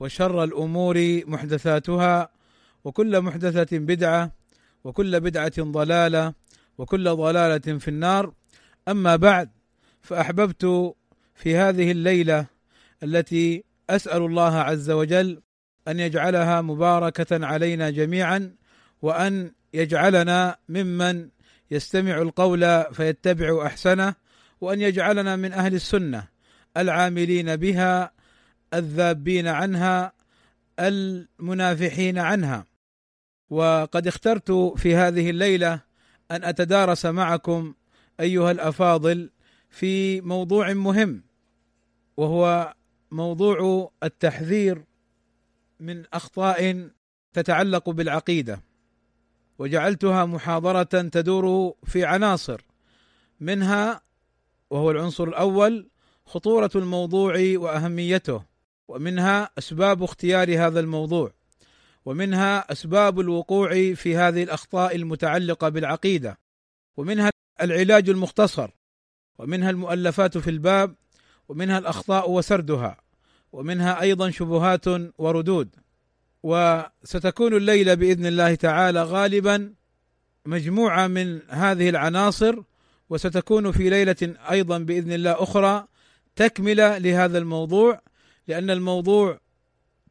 وشر الأمور محدثاتها وكل محدثة بدعة وكل بدعة ضلالة وكل ضلالة في النار. أما بعد فأحببت في هذه الليلة التي أسأل الله عز وجل أن يجعلها مباركة علينا جميعا وأن يجعلنا ممن يستمع القول فيتبع أحسنه وأن يجعلنا من أهل السنة العاملين بها الذابين عنها المنافحين عنها. وقد اخترت في هذه الليلة أن أتدارس معكم أيها الأفاضل في موضوع مهم وهو موضوع التحذير من أخطاء تتعلق بالعقيدة. وجعلتها محاضرة تدور في عناصر منها وهو العنصر الأول خطورة الموضوع وأهميته. ومنها أسباب اختيار هذا الموضوع ومنها أسباب الوقوع في هذه الأخطاء المتعلقة بالعقيدة ومنها العلاج المختصر ومنها المؤلفات في الباب ومنها الأخطاء وسردها ومنها أيضا شبهات وردود. وستكون الليلة بإذن الله تعالى غالبا مجموعة من هذه العناصر وستكون في ليلة أيضا بإذن الله أخرى تكملة لهذا الموضوع. لأن الموضوع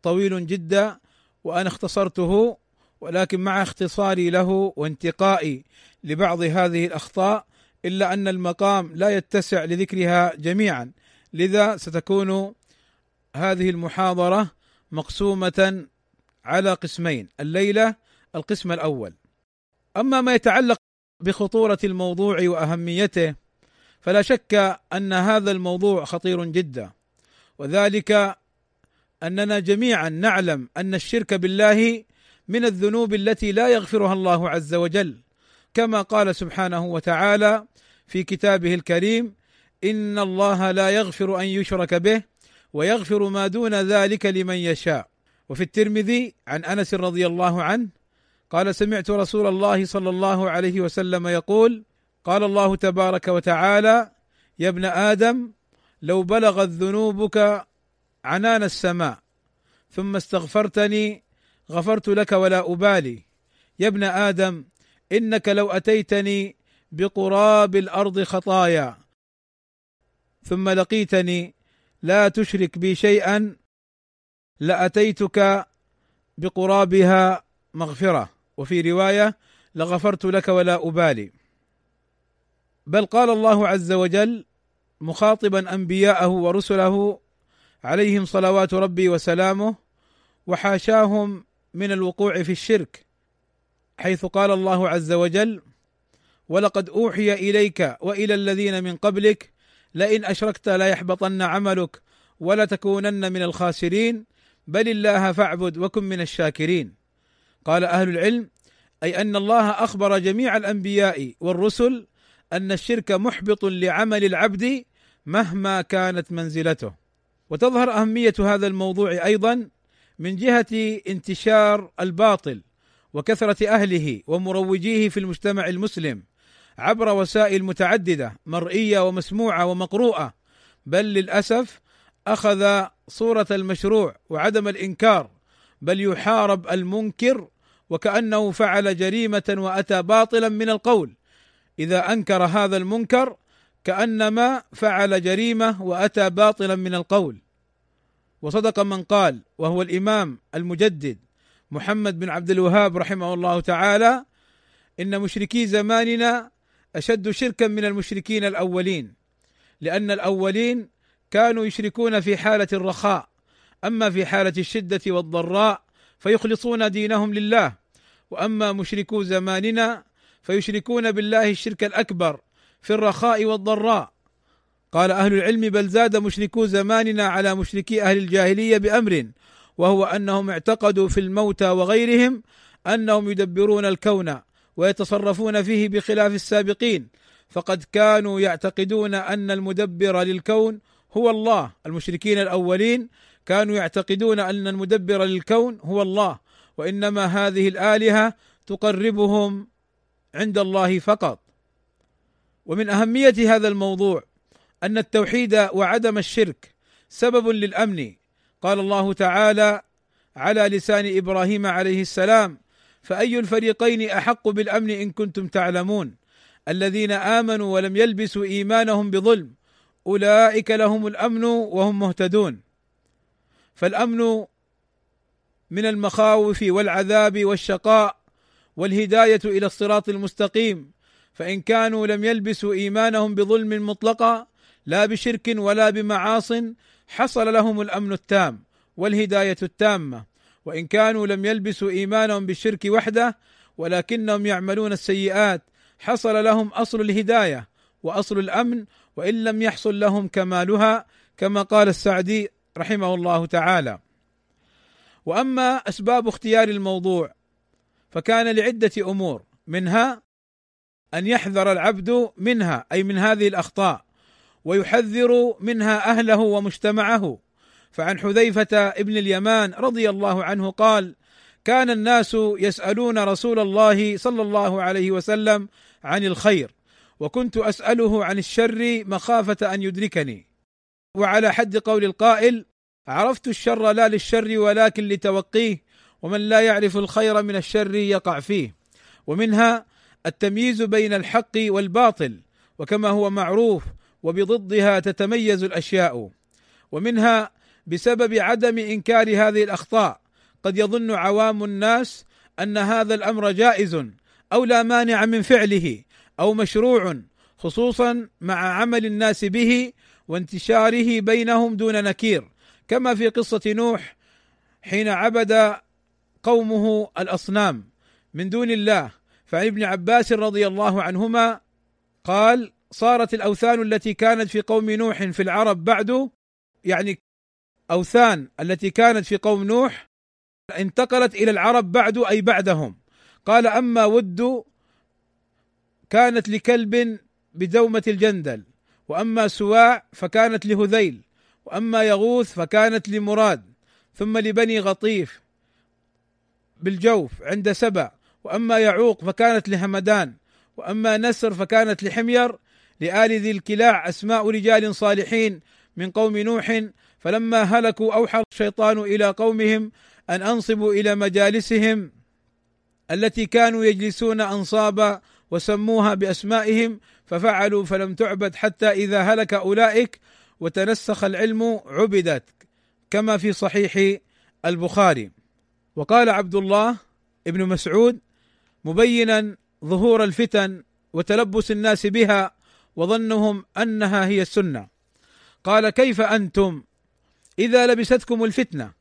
طويل جدا وأنا اختصرته ولكن مع اختصاري له وانتقائي لبعض هذه الأخطاء إلا أن المقام لا يتسع لذكرها جميعا. لذا ستكون هذه المحاضرة مقسومة على قسمين الليلة القسم الأول. أما ما يتعلق بخطورة الموضوع وأهميته فلا شك أن هذا الموضوع خطير جدا. وذلك أننا جميعا نعلم أن الشرك بالله من الذنوب التي لا يغفرها الله عز وجل. كما قال سبحانه وتعالى في كتابه الكريم إن الله لا يغفر أن يشرك به ويغفر ما دون ذلك لمن يشاء. وفي الترمذي عن أنس رضي الله عنه قال سمعت رسول الله صلى الله عليه وسلم يقول قال الله تبارك وتعالى يا ابن آدم لو بلغت ذنوبك عنان السماء ثم استغفرتني غفرت لك ولا أبالي. يا ابن آدم إنك لو أتيتني بقراب الأرض خطايا ثم لقيتني لا تشرك بي شيئا لأتيتك بقرابها مغفرة. وفي رواية لغفرت لك ولا أبالي. بل قال الله عز وجل مخاطبا أنبياءه ورسله عليهم صلوات ربي وسلامه وحاشاهم من الوقوع في الشرك حيث قال الله عز وجل ولقد أوحي إليك وإلى الذين من قبلك لئن أشركت ليحبطن عملك ولتكونن من الخاسرين بل الله فاعبد وكن من الشاكرين. قال أهل العلم أي أن الله أخبر جميع الأنبياء والرسل أن الشرك محبط لعمل العبد مهما كانت منزلته. وتظهر أهمية هذا الموضوع أيضا من جهة انتشار الباطل وكثرة أهله ومروجيه في المجتمع المسلم عبر وسائل متعددة مرئية ومسموعة ومقروءة. بل للأسف أخذ صورة المشروع وعدم الإنكار بل يحارب المنكر وكأنه فعل جريمة وأتى باطلا من القول. إذا أنكر هذا المنكر كأنما فعل جريمة وأتى باطلا من القول. وصدق من قال وهو الإمام المجدد محمد بن عبد الوهاب رحمه الله تعالى إن مشركي زماننا أشد شركا من المشركين الأولين لأن الأولين كانوا يشركون في حالة الرخاء. أما في حالة الشدة والضراء فيخلصون دينهم لله. وأما مشركو زماننا فيشركون بالله الشرك الأكبر في الرخاء والضراء. قال أهل العلم بل زاد مشركو زماننا على مشركي أهل الجاهلية بامر وهو أنهم اعتقدوا في الموتى وغيرهم أنهم يدبرون الكون ويتصرفون فيه بخلاف السابقين. فقد كانوا يعتقدون أن المدبر للكون هو الله. المشركين الأولين كانوا يعتقدون أن المدبر للكون هو الله وإنما هذه الآلهة تقربهم عند الله فقط. ومن أهمية هذا الموضوع أن التوحيد وعدم الشرك سبب للأمن. قال الله تعالى على لسان إبراهيم عليه السلام فأي الفريقين أحق بالأمن إن كنتم تعلمون؟ الذين آمنوا ولم يلبسوا إيمانهم بظلم أولئك لهم الأمن وهم مهتدون. فالأمن من المخاوف والعذاب والشقاء والهداية إلى الصراط المستقيم. فإن كانوا لم يلبسوا إيمانهم بظلم مطلقا لا بشرك ولا بمعاص حصل لهم الأمن التام والهداية التامة. وإن كانوا لم يلبسوا إيمانهم بالشرك وحده ولكنهم يعملون السيئات حصل لهم أصل الهداية وأصل الأمن وإن لم يحصل لهم كمالها كما قال السعدي رحمه الله تعالى. وأما أسباب اختيار الموضوع فكان لعدة أمور منها أن يحذر العبد منها أي من هذه الأخطاء ويحذر منها أهله ومجتمعه. فعن حذيفة ابن اليمان رضي الله عنه قال كان الناس يسألون رسول الله صلى الله عليه وسلم عن الخير وكنت أسأله عن الشر مخافة أن يدركني. وعلى حد قول القائل عرفت الشر لا للشر ولكن لتوقيه ومن لا يعرف الخير من الشر يقع فيه. ومنها التمييز بين الحق والباطل وكما هو معروف وبضدها تتميز الأشياء. ومنها بسبب عدم إنكار هذه الأخطاء قد يظن عوام الناس أن هذا الأمر جائز أو لا مانع من فعله أو مشروع خصوصا مع عمل الناس به وانتشاره بينهم دون نكير. كما في قصة نوح حين عبد قومه الأصنام. من دون الله. فعن ابن عباس رضي الله عنهما قال صارت الأوثان التي كانت في قوم نوح في العرب بعد يعني أوثان التي كانت في قوم نوح انتقلت إلى العرب بعد أي بعدهم. قال أما ود كانت لكلب بدومة الجندل وأما سواع فكانت لهذيل وأما يغوث فكانت لمراد ثم لبني غطيف. بالجوف عند سبع وأما يعوق فكانت لهمدان وأما نسر فكانت لحمير. لآل ذي الكلاع أسماء رجال صالحين من قوم نوح فلما هلكوا أوحى الشيطان إلى قومهم أن أنصبوا إلى مجالسهم التي كانوا يجلسون أنصابا وسموها بأسمائهم ففعلوا فلم تعبد حتى إذا هلك أولئك. وتنسخ العلم عبدت كما في صحيح البخاري. وقال عبد الله ابن مسعود مبينا ظهور الفتن وتلبس الناس بها وظنهم أنها هي السنة. قال كيف أنتم إذا لبستكم الفتنة؟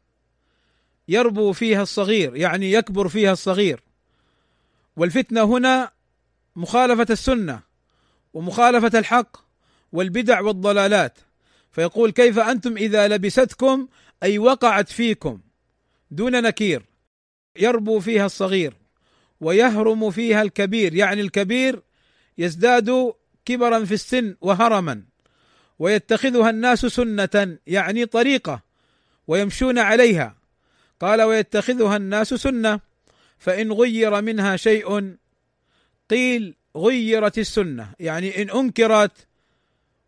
يربو فيها الصغير يعني يكبر فيها الصغير. والفتنة هنا مخالفة السنة ومخالفة الحق والبدع والضلالات. فيقول كيف أنتم إذا لبستكم أي وقعت فيكم دون نكير. يربو فيها الصغير ويهرم فيها الكبير يعني الكبير يزداد كبرا في السن وهرما ويتخذها الناس سنة يعني طريقة ويمشون عليها. قال ويتخذها الناس سنة فإن غير منها شيء قيل غيرت السنة يعني إن أنكرت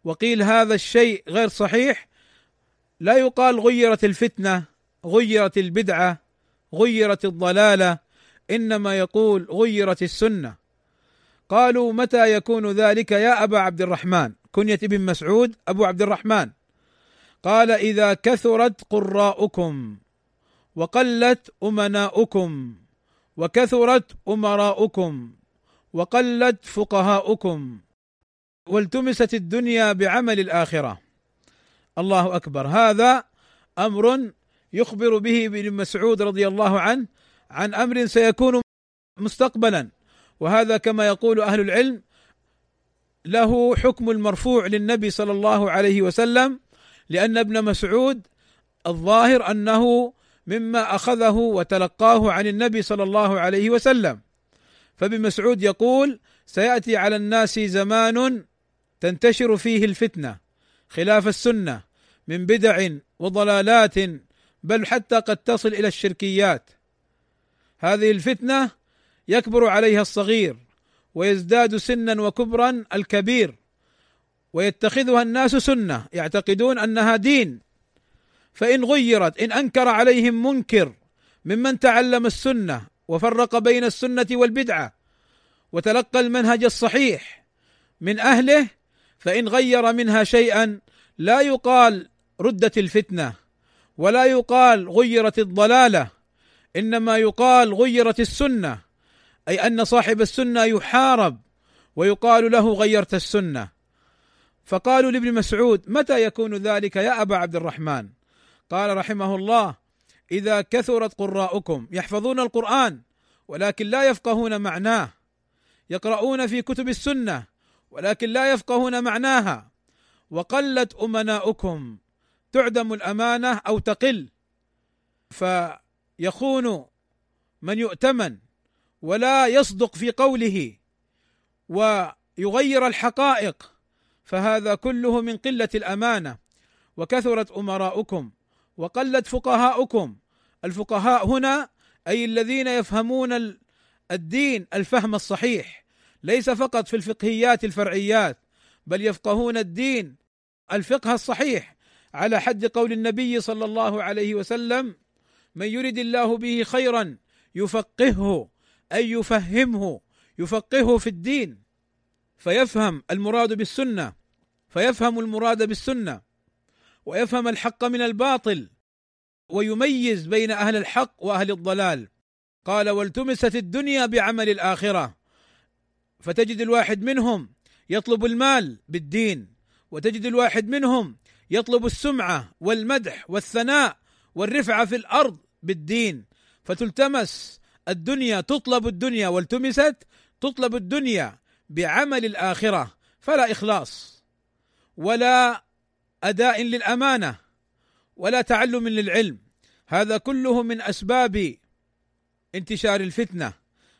وقيل هذا الشيء غير صحيح لا يقال غيرت الفتنة غيرت البدعة. غيرت الضلالة إنما يقول غيرت السنة. قالوا متى يكون ذلك يا أبا عبد الرحمن؟ كنية ابن مسعود أبو عبد الرحمن. قال إذا كثرت قراؤكم وقلت أمناؤكم وكثرت أمراؤكم وقلت فقهاؤكم والتمست الدنيا بعمل الآخرة. الله أكبر. هذا أمر يخبر به ابن مسعود رضي الله عنه عن أمر سيكون مستقبلا. وهذا كما يقول أهل العلم له حكم المرفوع للنبي صلى الله عليه وسلم لأن ابن مسعود الظاهر أنه مما أخذه وتلقاه عن النبي صلى الله عليه وسلم. فابن مسعود يقول سيأتي على الناس زمان تنتشر فيه الفتنة خلاف السنة من بدع وضلالات بل حتى قد تصل إلى الشركيات. هذه الفتنة يكبر عليها الصغير ويزداد سنا وكبرا الكبير ويتخذها الناس سنة يعتقدون أنها دين. فإن غيرت إن أنكر عليهم منكر ممن تعلم السنة وفرق بين السنة والبدعة وتلقى المنهج الصحيح من أهله فإن غير منها شيئا لا يقال ردت الفتنة. ولا يقال غيرت الضلالة إنما يقال غيرت السنة أي أن صاحب السنة يحارب ويقال له غيرت السنة. فقالوا لابن مسعود متى يكون ذلك يا أبا عبد الرحمن؟ قال رحمه الله إذا كثرت قراؤكم يحفظون القرآن ولكن لا يفقهون معناه. يقرؤون في كتب السنة ولكن لا يفقهون معناها. وقلت أمناؤكم تعدم الأمانة أو تقل. فيخون من يؤتمن ولا يصدق في قوله ويغير الحقائق. فهذا كله من قلة الأمانة. وكثرت أمراؤكم وقلت فقهاؤكم. الفقهاء هنا أي الذين يفهمون الدين الفهم الصحيح. ليس فقط في الفقهيات الفرعيات بل يفقهون الدين الفقه الصحيح. على حد قول النبي صلى الله عليه وسلم من يرد الله به خيرا يفقهه أي يفهمه يفقهه في الدين فيفهم المراد بالسنة فيفهم المراد بالسنة ويفهم الحق من الباطل ويميز بين أهل الحق وأهل الضلال. قال والتمست الدنيا بعمل الآخرة. فتجد الواحد منهم يطلب المال بالدين وتجد الواحد منهم يطلب السمعة والمدح والثناء والرفعة في الأرض بالدين. فتلتمس الدنيا تطلب الدنيا والتمست تطلب الدنيا بعمل الآخرة فلا إخلاص ولا أداء للأمانة ولا تعلم للعلم. هذا كله من أسباب انتشار الفتنة.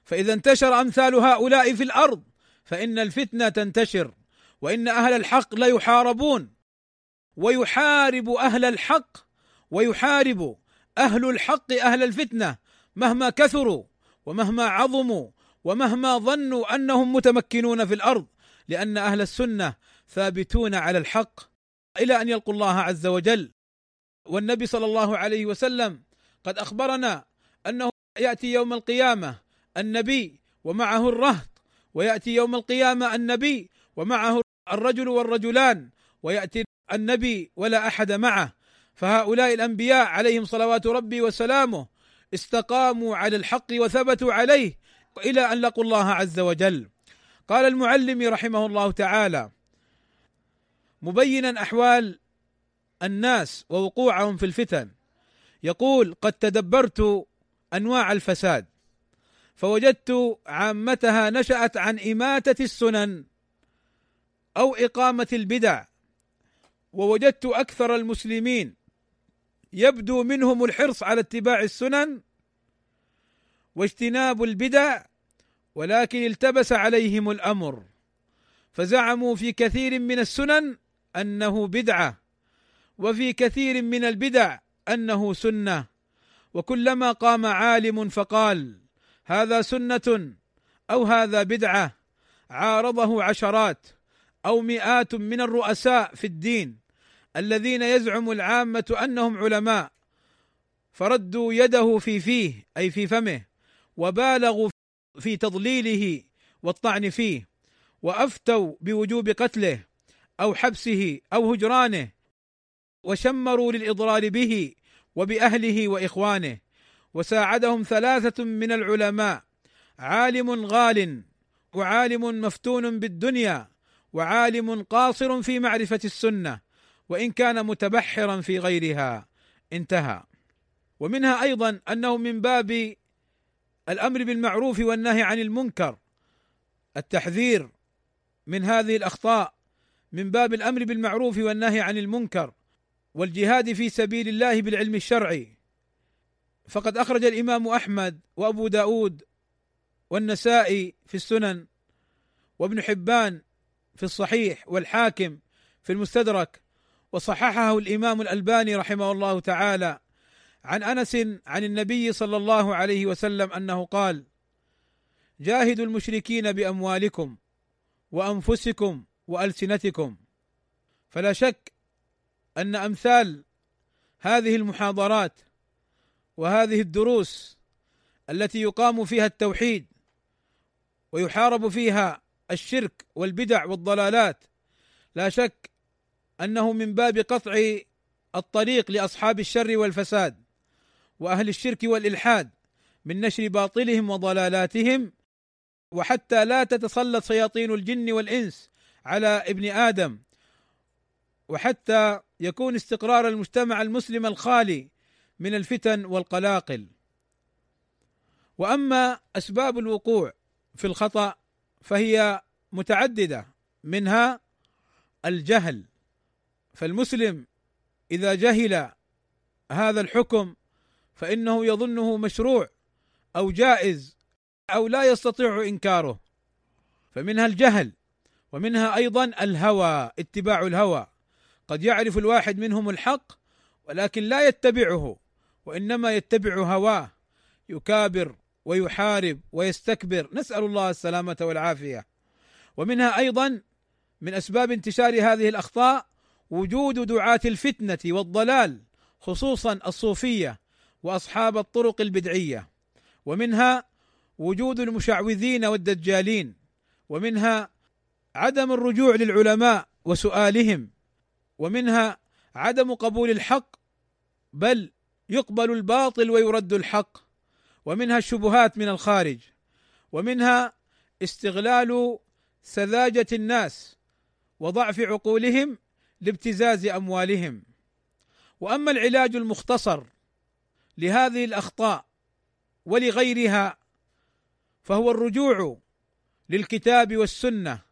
فإذا انتشر أمثال هؤلاء في الأرض فإن الفتنة تنتشر وإن أهل الحق لا يحاربون. ويحارب أهل الحق ويحارب أهل الحق أهل الفتنة مهما كثروا ومهما عظموا ومهما ظنوا أنهم متمكنون في الأرض لأن أهل السنة ثابتون على الحق إلى أن يلقوا الله عز وجل. والنبي صلى الله عليه وسلم قد أخبرنا أنه يأتي يوم القيامة النبي ومعه الرهط ويأتي يوم القيامة النبي ومعه الرجل والرجلان ويأتي النبي ولا أحد معه. فهؤلاء الأنبياء عليهم صلوات ربي وسلامه استقاموا على الحق وثبتوا عليه إلى أن لقوا الله عز وجل. قال المعلم رحمه الله تعالى مبينا أحوال الناس ووقوعهم في الفتن. يقول قد تدبرت أنواع الفساد فوجدت عامتها نشأت عن إماتة السنن أو إقامة البدع ووجدت أكثر المسلمين يبدو منهم الحرص على اتباع السنن واجتناب البدع ولكن التبس عليهم الأمر. فزعموا في كثير من السنن أنه بدعة وفي كثير من البدع أنه سنة. وكلما قام عالم فقال هذا سنة أو هذا بدعة؟ عارضه عشرات. أو مئات من الرؤساء في الدين الذين يزعم العامة أنهم علماء فردوا يده في فيه أي في فمه وبالغوا في تضليله والطعن فيه وأفتوا بوجوب قتله أو حبسه أو هجرانه وشمروا للاضرار به وبأهله وإخوانه وساعدهم ثلاثة من العلماء عالم غال وعالم مفتون بالدنيا وعالم قاصر في معرفة السنة وإن كان متبحرا في غيرها. انتهى. ومنها أيضا أنه من باب الأمر بالمعروف والنهي عن المنكر. التحذير من هذه الأخطاء من باب الأمر بالمعروف والنهي عن المنكر والجهاد في سبيل الله بالعلم الشرعي. فقد أخرج الإمام أحمد وأبو داود والنسائي في السنن وابن حبان في الصحيح والحاكم في المستدرك وصححه الإمام الألباني رحمه الله تعالى عن أنس عن النبي صلى الله عليه وسلم أنه قال جاهدوا المشركين بأموالكم وأنفسكم وألسنتكم فلا شك أن أمثال هذه المحاضرات وهذه الدروس التي يقام فيها التوحيد ويحارب فيها الشرك والبدع والضلالات. لا شك أنه من باب قطع الطريق لأصحاب الشر والفساد وأهل الشرك والإلحاد من نشر باطلهم وضلالاتهم وحتى لا تتسلط شياطين الجن والإنس على ابن آدم وحتى يكون استقرار المجتمع المسلم الخالي من الفتن والقلاقل. وأما أسباب الوقوع في الخطأ فهي متعددة منها الجهل. فالمسلم إذا جهل هذا الحكم فإنه يظنه مشروع أو جائز أو لا يستطيع إنكاره. فمنها الجهل ومنها أيضا الهوى اتباع الهوى. قد يعرف الواحد منهم الحق ولكن لا يتبعه وإنما يتبع هواه. يكابر ويحارب ويستكبر. نسأل الله السلامة والعافية. ومنها أيضا من أسباب انتشار هذه الأخطاء وجود دعاة الفتنة والضلال خصوصا الصوفية وأصحاب الطرق البدعية. ومنها وجود المشعوذين والدجالين. ومنها عدم الرجوع للعلماء وسؤالهم. ومنها عدم قبول الحق بل يقبل الباطل ويرد الحق. ومنها الشبهات من الخارج ومنها استغلال سذاجة الناس وضعف عقولهم لابتزاز أموالهم. وأما العلاج المختصر لهذه الأخطاء ولغيرها فهو الرجوع للكتاب والسنة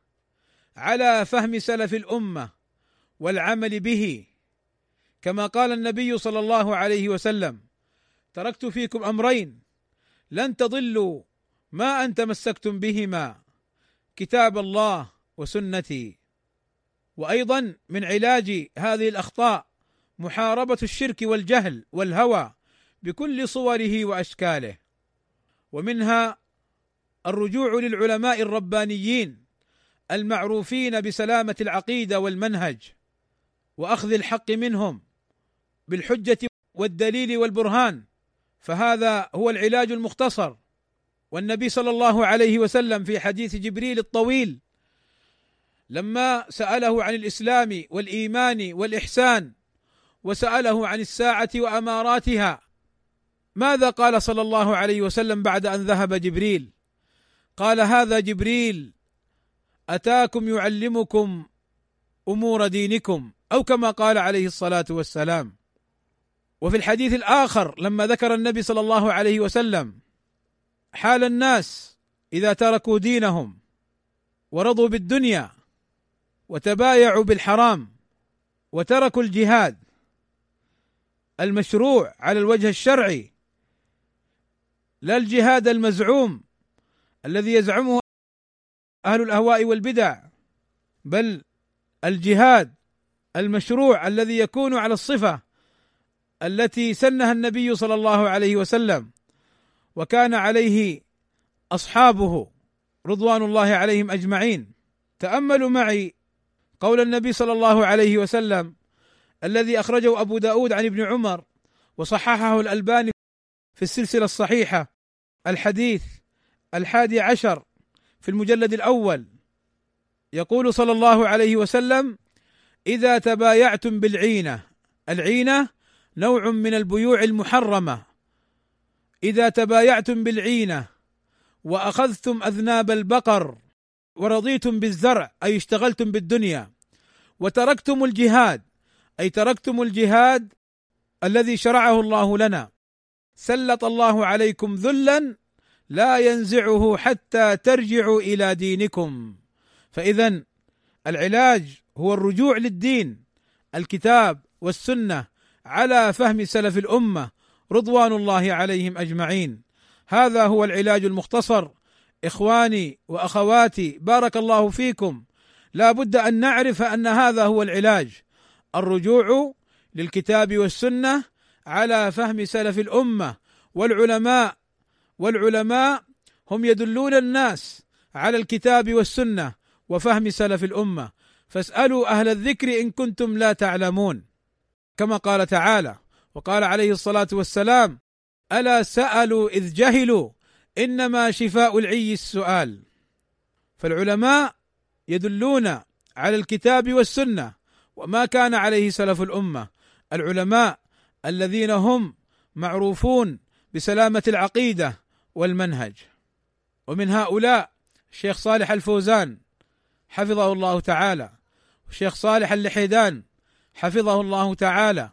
على فهم سلف الأمة والعمل به. كما قال النبي صلى الله عليه وسلم تركت فيكم أمرين لن تضلوا ما ان تمسكتم بهما كتاب الله وسنتي. وأيضا من علاج هذه الأخطاء محاربة الشرك والجهل والهوى بكل صوره وأشكاله. ومنها الرجوع للعلماء الربانيين المعروفين بسلامة العقيدة والمنهج وأخذ الحق منهم بالحجة والدليل والبرهان. فهذا هو العلاج المختصر. والنبي صلى الله عليه وسلم في حديث جبريل الطويل لما سأله عن الإسلام والإيمان والإحسان وسأله عن الساعة وأماراتها ماذا قال صلى الله عليه وسلم بعد أن ذهب جبريل؟ قال هذا جبريل أتاكم يعلمكم أمور دينكم أو كما قال عليه الصلاة والسلام. وفي الحديث الآخر لما ذكر النبي صلى الله عليه وسلم حال الناس إذا تركوا دينهم ورضوا بالدنيا وتبايعوا بالحرام وتركوا الجهاد المشروع على الوجه الشرعي لا الجهاد المزعوم الذي يزعمه أهل الأهواء والبدع بل الجهاد المشروع الذي يكون على الصفة التي سنها النبي صلى الله عليه وسلم وكان عليه أصحابه رضوان الله عليهم أجمعين. تأملوا معي قول النبي صلى الله عليه وسلم الذي أخرجه أبو داود عن ابن عمر وصححه الألباني في السلسلة الصحيحة الحديث الحادي عشر في المجلد الأول. يقول صلى الله عليه وسلم إذا تبايعتم بالعينة العينة نوع من البيوع المحرمة. إذا تبايعتم بالعينة وأخذتم أذناب البقر ورضيتم بالزرع أي اشتغلتم بالدنيا وتركتم الجهاد أي تركتم الجهاد الذي شرعه الله لنا. سلط الله عليكم ذلا لا ينزعه حتى ترجعوا إلى دينكم. فاذا العلاج هو الرجوع للدين الكتاب والسنة على فهم سلف الأمة رضوان الله عليهم أجمعين. هذا هو العلاج المختصر. إخواني وأخواتي بارك الله فيكم. لا بد أن نعرف أن هذا هو العلاج. الرجوع للكتاب والسنة على فهم سلف الأمة. والعلماء والعلماء هم يدلون الناس على الكتاب والسنة وفهم سلف الأمة. فاسألوا أهل الذكر إن كنتم لا تعلمون. كما قال تعالى وقال عليه الصلاة والسلام ألا سألوا إذ جهلوا إنما شفاء العي السؤال. فالعلماء يدلون على الكتاب والسنة وما كان عليه سلف الأمة. العلماء الذين هم معروفون بسلامة العقيدة والمنهج. ومن هؤلاء الشيخ صالح الفوزان حفظه الله تعالى والشيخ صالح اللحيدان حفظه الله تعالى.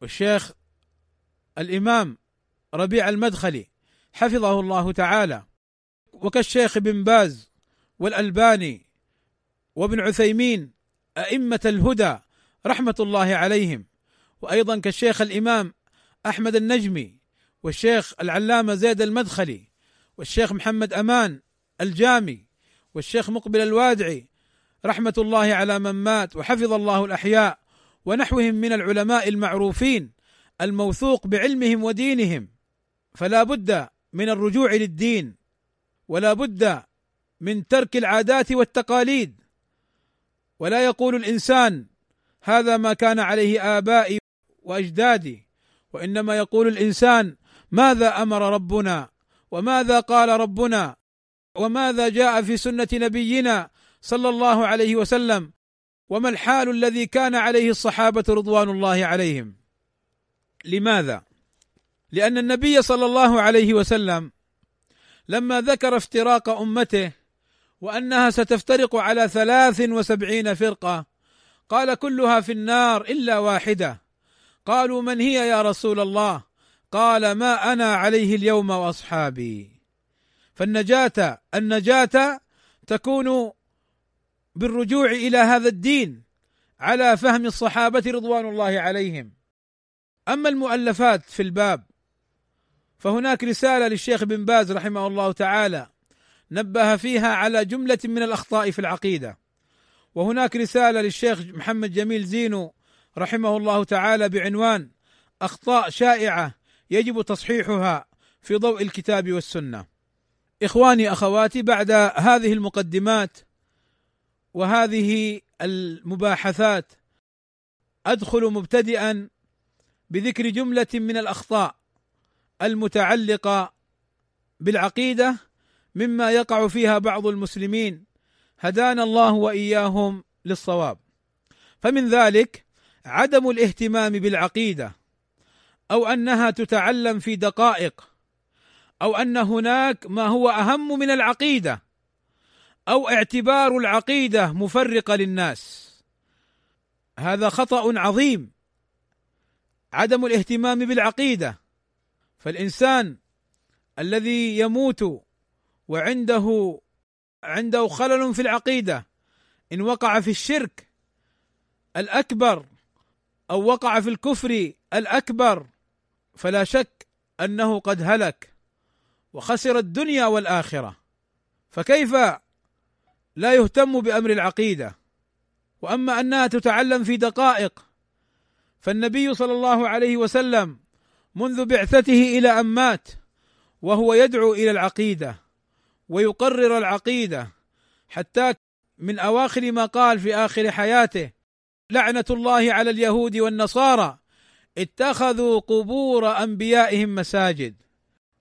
والشيخ الإمام ربيع المدخلي حفظه الله تعالى. وكالشيخ بن باز والألباني وابن عثيمين أئمة الهدى رحمة الله عليهم. وأيضا كالشيخ الإمام أحمد النجمي والشيخ العلامة زيد المدخلي والشيخ محمد أمان الجامي والشيخ مقبل الوادعي رحمة الله على من مات. وحفظ الله الأحياء ونحوهم من العلماء المعروفين الموثوق بعلمهم ودينهم فلا بد من الرجوع للدين ولا بد من ترك العادات والتقاليد. ولا يقول الإنسان هذا ما كان عليه آبائي وأجدادي وإنما يقول الإنسان ماذا أمر ربنا وماذا قال ربنا وماذا جاء في سنة نبينا صلى الله عليه وسلم. وما الحال الذي كان عليه الصحابة رضوان الله عليهم؟ لماذا؟ لأن النبي صلى الله عليه وسلم لما ذكر افتراق أمته وأنها ستفترق على ثلاث وسبعين فرقة قال كلها في النار إلا واحدة. قالوا من هي يا رسول الله؟ قال ما أنا عليه اليوم وأصحابي. فالنجاة النجاة تكون بالرجوع إلى هذا الدين على فهم الصحابة رضوان الله عليهم أما المؤلفات في الباب فهناك رسالة للشيخ بن باز رحمه الله تعالى نبه فيها على جملة من الأخطاء في العقيدة وهناك رسالة للشيخ محمد جميل زينو رحمه الله تعالى بعنوان أخطاء شائعة يجب تصحيحها في ضوء الكتاب والسنة. إخواني أخواتي بعد هذه المقدمات وهذه المباحثات. أدخل مبتدئا بذكر جملة من الأخطاء المتعلقة بالعقيدة مما يقع فيها بعض المسلمين. هدانا الله وإياهم للصواب. فمن ذلك عدم الاهتمام بالعقيدة أو أنها تتعلم في دقائق أو أن هناك ما هو أهم من العقيدة. أو اعتبار العقيدة مفرقة للناس. هذا خطأ عظيم. عدم الاهتمام بالعقيدة. فالإنسان الذي يموت وعنده عنده خلل في العقيدة إن وقع في الشرك الأكبر أو وقع في الكفر الأكبر فلا شك أنه قد هلك وخسر الدنيا والآخرة. فكيف لا يهتم بأمر العقيدة وأما أنها تتعلم في دقائق. فالنبي صلى الله عليه وسلم منذ بعثته إلى أن مات وهو يدعو إلى العقيدة ويقرر العقيدة حتى من أواخر ما قال في آخر حياته لعنة الله على اليهود والنصارى اتخذوا قبور أنبيائهم مساجد.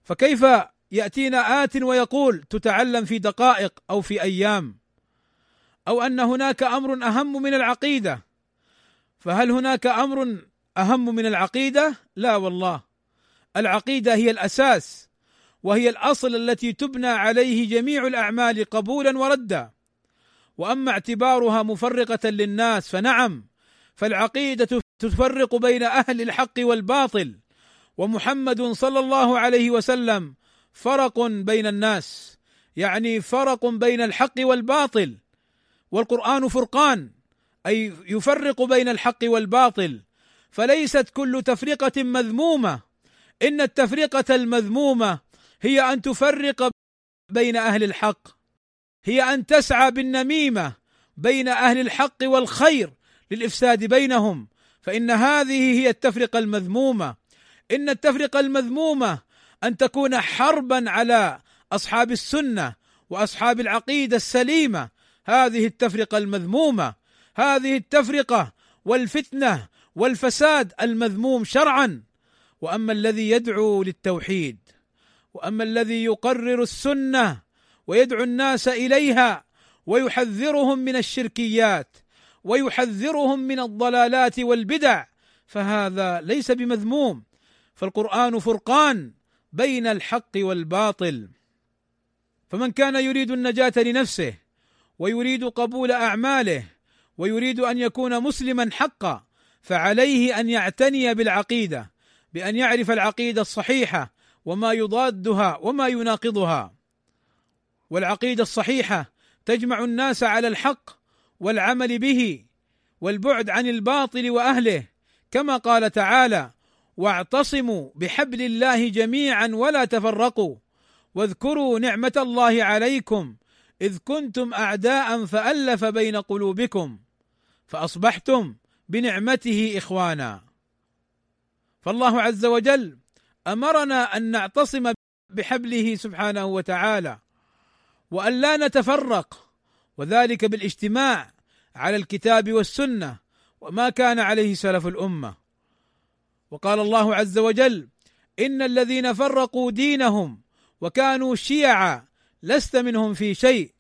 فكيف يأتينا آت ويقول تتعلم في دقائق أو في أيام؟ أو أن هناك أمر أهم من العقيدة. فهل هناك أمر أهم من العقيدة؟ لا والله. العقيدة هي الأساس وهي الأصل التي تبنى عليه جميع الأعمال قبولا وردا. وأما اعتبارها مفرقة للناس فنعم فالعقيدة تفرق بين أهل الحق والباطل. ومحمد صلى الله عليه وسلم فرق بين الناس يعني فرق بين الحق والباطل. والقرآن فرقان أي يفرق بين الحق والباطل فليست كل تفرقة مذمومة. إن التفرقة المذمومة هي أن تفرق بين أهل الحق هي أن تسعى بالنميمة بين أهل الحق والخير للإفساد بينهم. فإن هذه هي التفرقة المذمومة. إن التفرقة المذمومة أن تكون حربا على أصحاب السنة وأصحاب العقيدة السليمة هذه التفرقة المذمومة هذه التفرقة والفتنة والفساد المذموم شرعا. وأما الذي يدعو للتوحيد وأما الذي يقرر السنة ويدعو الناس إليها ويحذرهم من الشركيات ويحذرهم من الضلالات والبدع فهذا ليس بمذموم. فالقرآن فرقان بين الحق والباطل. فمن كان يريد النجاة لنفسه ويريد قبول أعماله ويريد أن يكون مسلما حقا فعليه أن يعتني بالعقيدة بأن يعرف العقيدة الصحيحة وما يضادها وما يناقضها. والعقيدة الصحيحة تجمع الناس على الحق والعمل به والبعد عن الباطل وأهله كما قال تعالى واعتصموا بحبل الله جميعا ولا تفرقوا واذكروا نعمة الله عليكم إذ كنتم أعداء فألف بين قلوبكم فأصبحتم بنعمته إخوانا. فالله عز وجل أمرنا أن نعتصم بحبله سبحانه وتعالى وأن لا نتفرق وذلك بالاجتماع على الكتاب والسنة وما كان عليه سلف الأمة. وقال الله عز وجل إن الذين فرقوا دينهم وكانوا شيعا لست منهم في شيء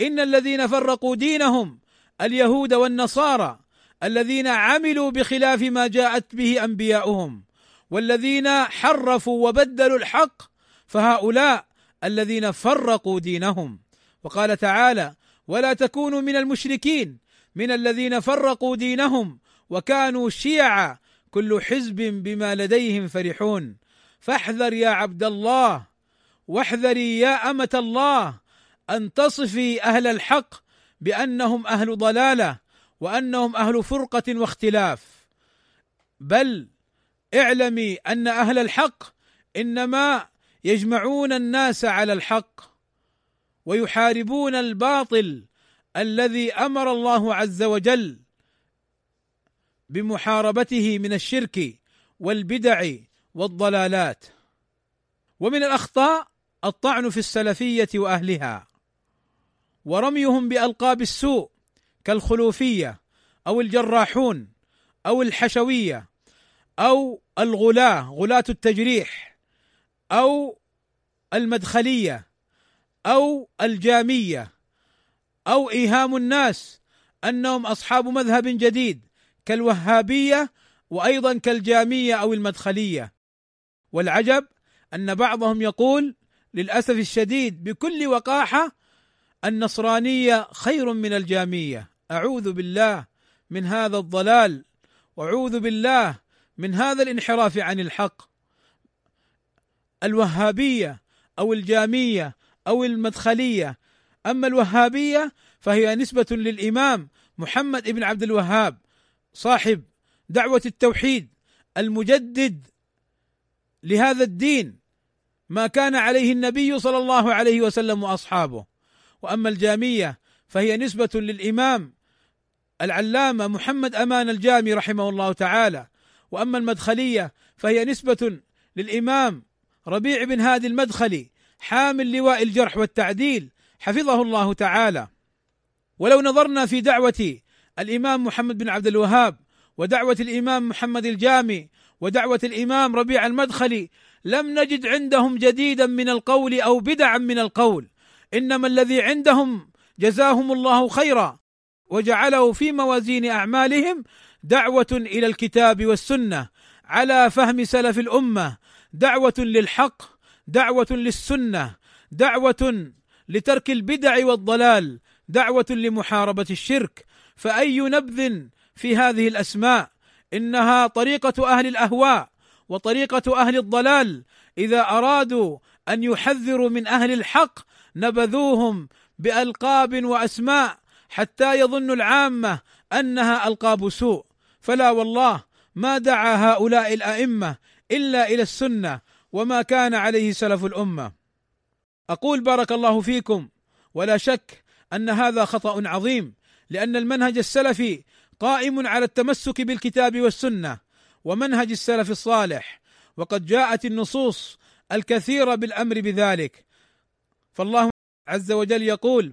إن الذين فرقوا دينهم اليهود والنصارى الذين عملوا بخلاف ما جاءت به أنبياؤهم والذين حرفوا وبدلوا الحق فهؤلاء الذين فرقوا دينهم. وقال تعالى ولا تكونوا من المشركين من الذين فرقوا دينهم وكانوا شيعا كل حزب بما لديهم فرحون. فاحذر يا عبد الله واحذري يا أمة الله أن تصفي أهل الحق بأنهم أهل ضلالة وأنهم أهل فرقة واختلاف. بل اعلمي أن أهل الحق إنما يجمعون الناس على الحق ويحاربون الباطل الذي أمر الله عز وجل بمحاربته من الشرك والبدع والضلالات. ومن الأخطاء الطعن في السلفية وأهلها. ورميهم بألقاب السوء كالخلوفية أو الجراحون أو الحشوية أو الغلاة غلاة التجريح أو المدخلية أو الجامية أو إيهام الناس أنهم أصحاب مذهب جديد كالوهابية وأيضا كالجامية أو المدخلية. والعجب أن بعضهم يقول للأسف الشديد بكل وقاحة النصرانية خير من الجامية. أعوذ بالله من هذا الضلال وأعوذ بالله من هذا الانحراف عن الحق. الوهابية أو الجامية أو المدخلية. أما الوهابية فهي نسبة للإمام محمد بن عبد الوهاب صاحب دعوة التوحيد المجدد لهذا الدين. ما كان عليه النبي صلى الله عليه وسلم وأصحابه. وأما الجامية فهي نسبة للإمام العلامة محمد أمان الجامي رحمه الله تعالى. وأما المدخلية فهي نسبة للإمام ربيع بن هادي المدخلي حامل لواء الجرح والتعديل حفظه الله تعالى. ولو نظرنا في دعوة الإمام محمد بن عبد الوهاب ودعوة الإمام محمد الجامي ودعوة الإمام ربيع المدخلي لم نجد عندهم جديدا من القول أو بدعا من القول. إنما الذي عندهم جزاهم الله خيرا وجعله في موازين أعمالهم دعوة إلى الكتاب والسنة على فهم سلف الأمة دعوة للحق دعوة للسنة دعوة لترك البدع والضلال دعوة لمحاربة الشرك. فأي نبذ في هذه الأسماء؟ إنها طريقة أهل الأهواء وطريقة أهل الضلال. إذا أرادوا أن يحذروا من أهل الحق نبذوهم بألقاب وأسماء حتى يظن العامة أنها ألقاب سوء. فلا والله ما دعا هؤلاء الأئمة إلا إلى السنة وما كان عليه سلف الأمة. أقول بارك الله فيكم ولا شك أن هذا خطأ عظيم لأن المنهج السلفي قائم على التمسك بالكتاب والسنة ومنهج السلف الصالح وقد جاءت النصوص الكثيرة بالأمر بذلك. فالله عز وجل يقول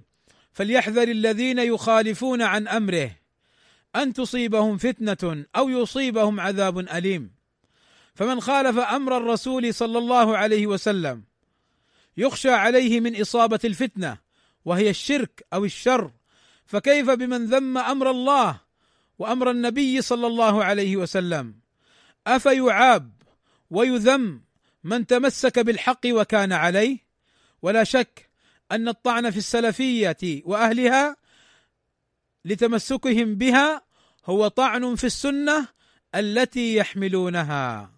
فليحذر الذين يخالفون عن أمره أن تصيبهم فتنة أو يصيبهم عذاب أليم. فمن خالف أمر الرسول صلى الله عليه وسلم يخشى عليه من إصابة الفتنة وهي الشرك أو الشر. فكيف بمن ذم أمر الله وأمر النبي صلى الله عليه وسلم؟ أفيعاب ويذم من تمسك بالحق وكان عليه؟ ولا شك أن الطعن في السلفية وأهلها لتمسكهم بها هو طعن في السنة التي يحملونها.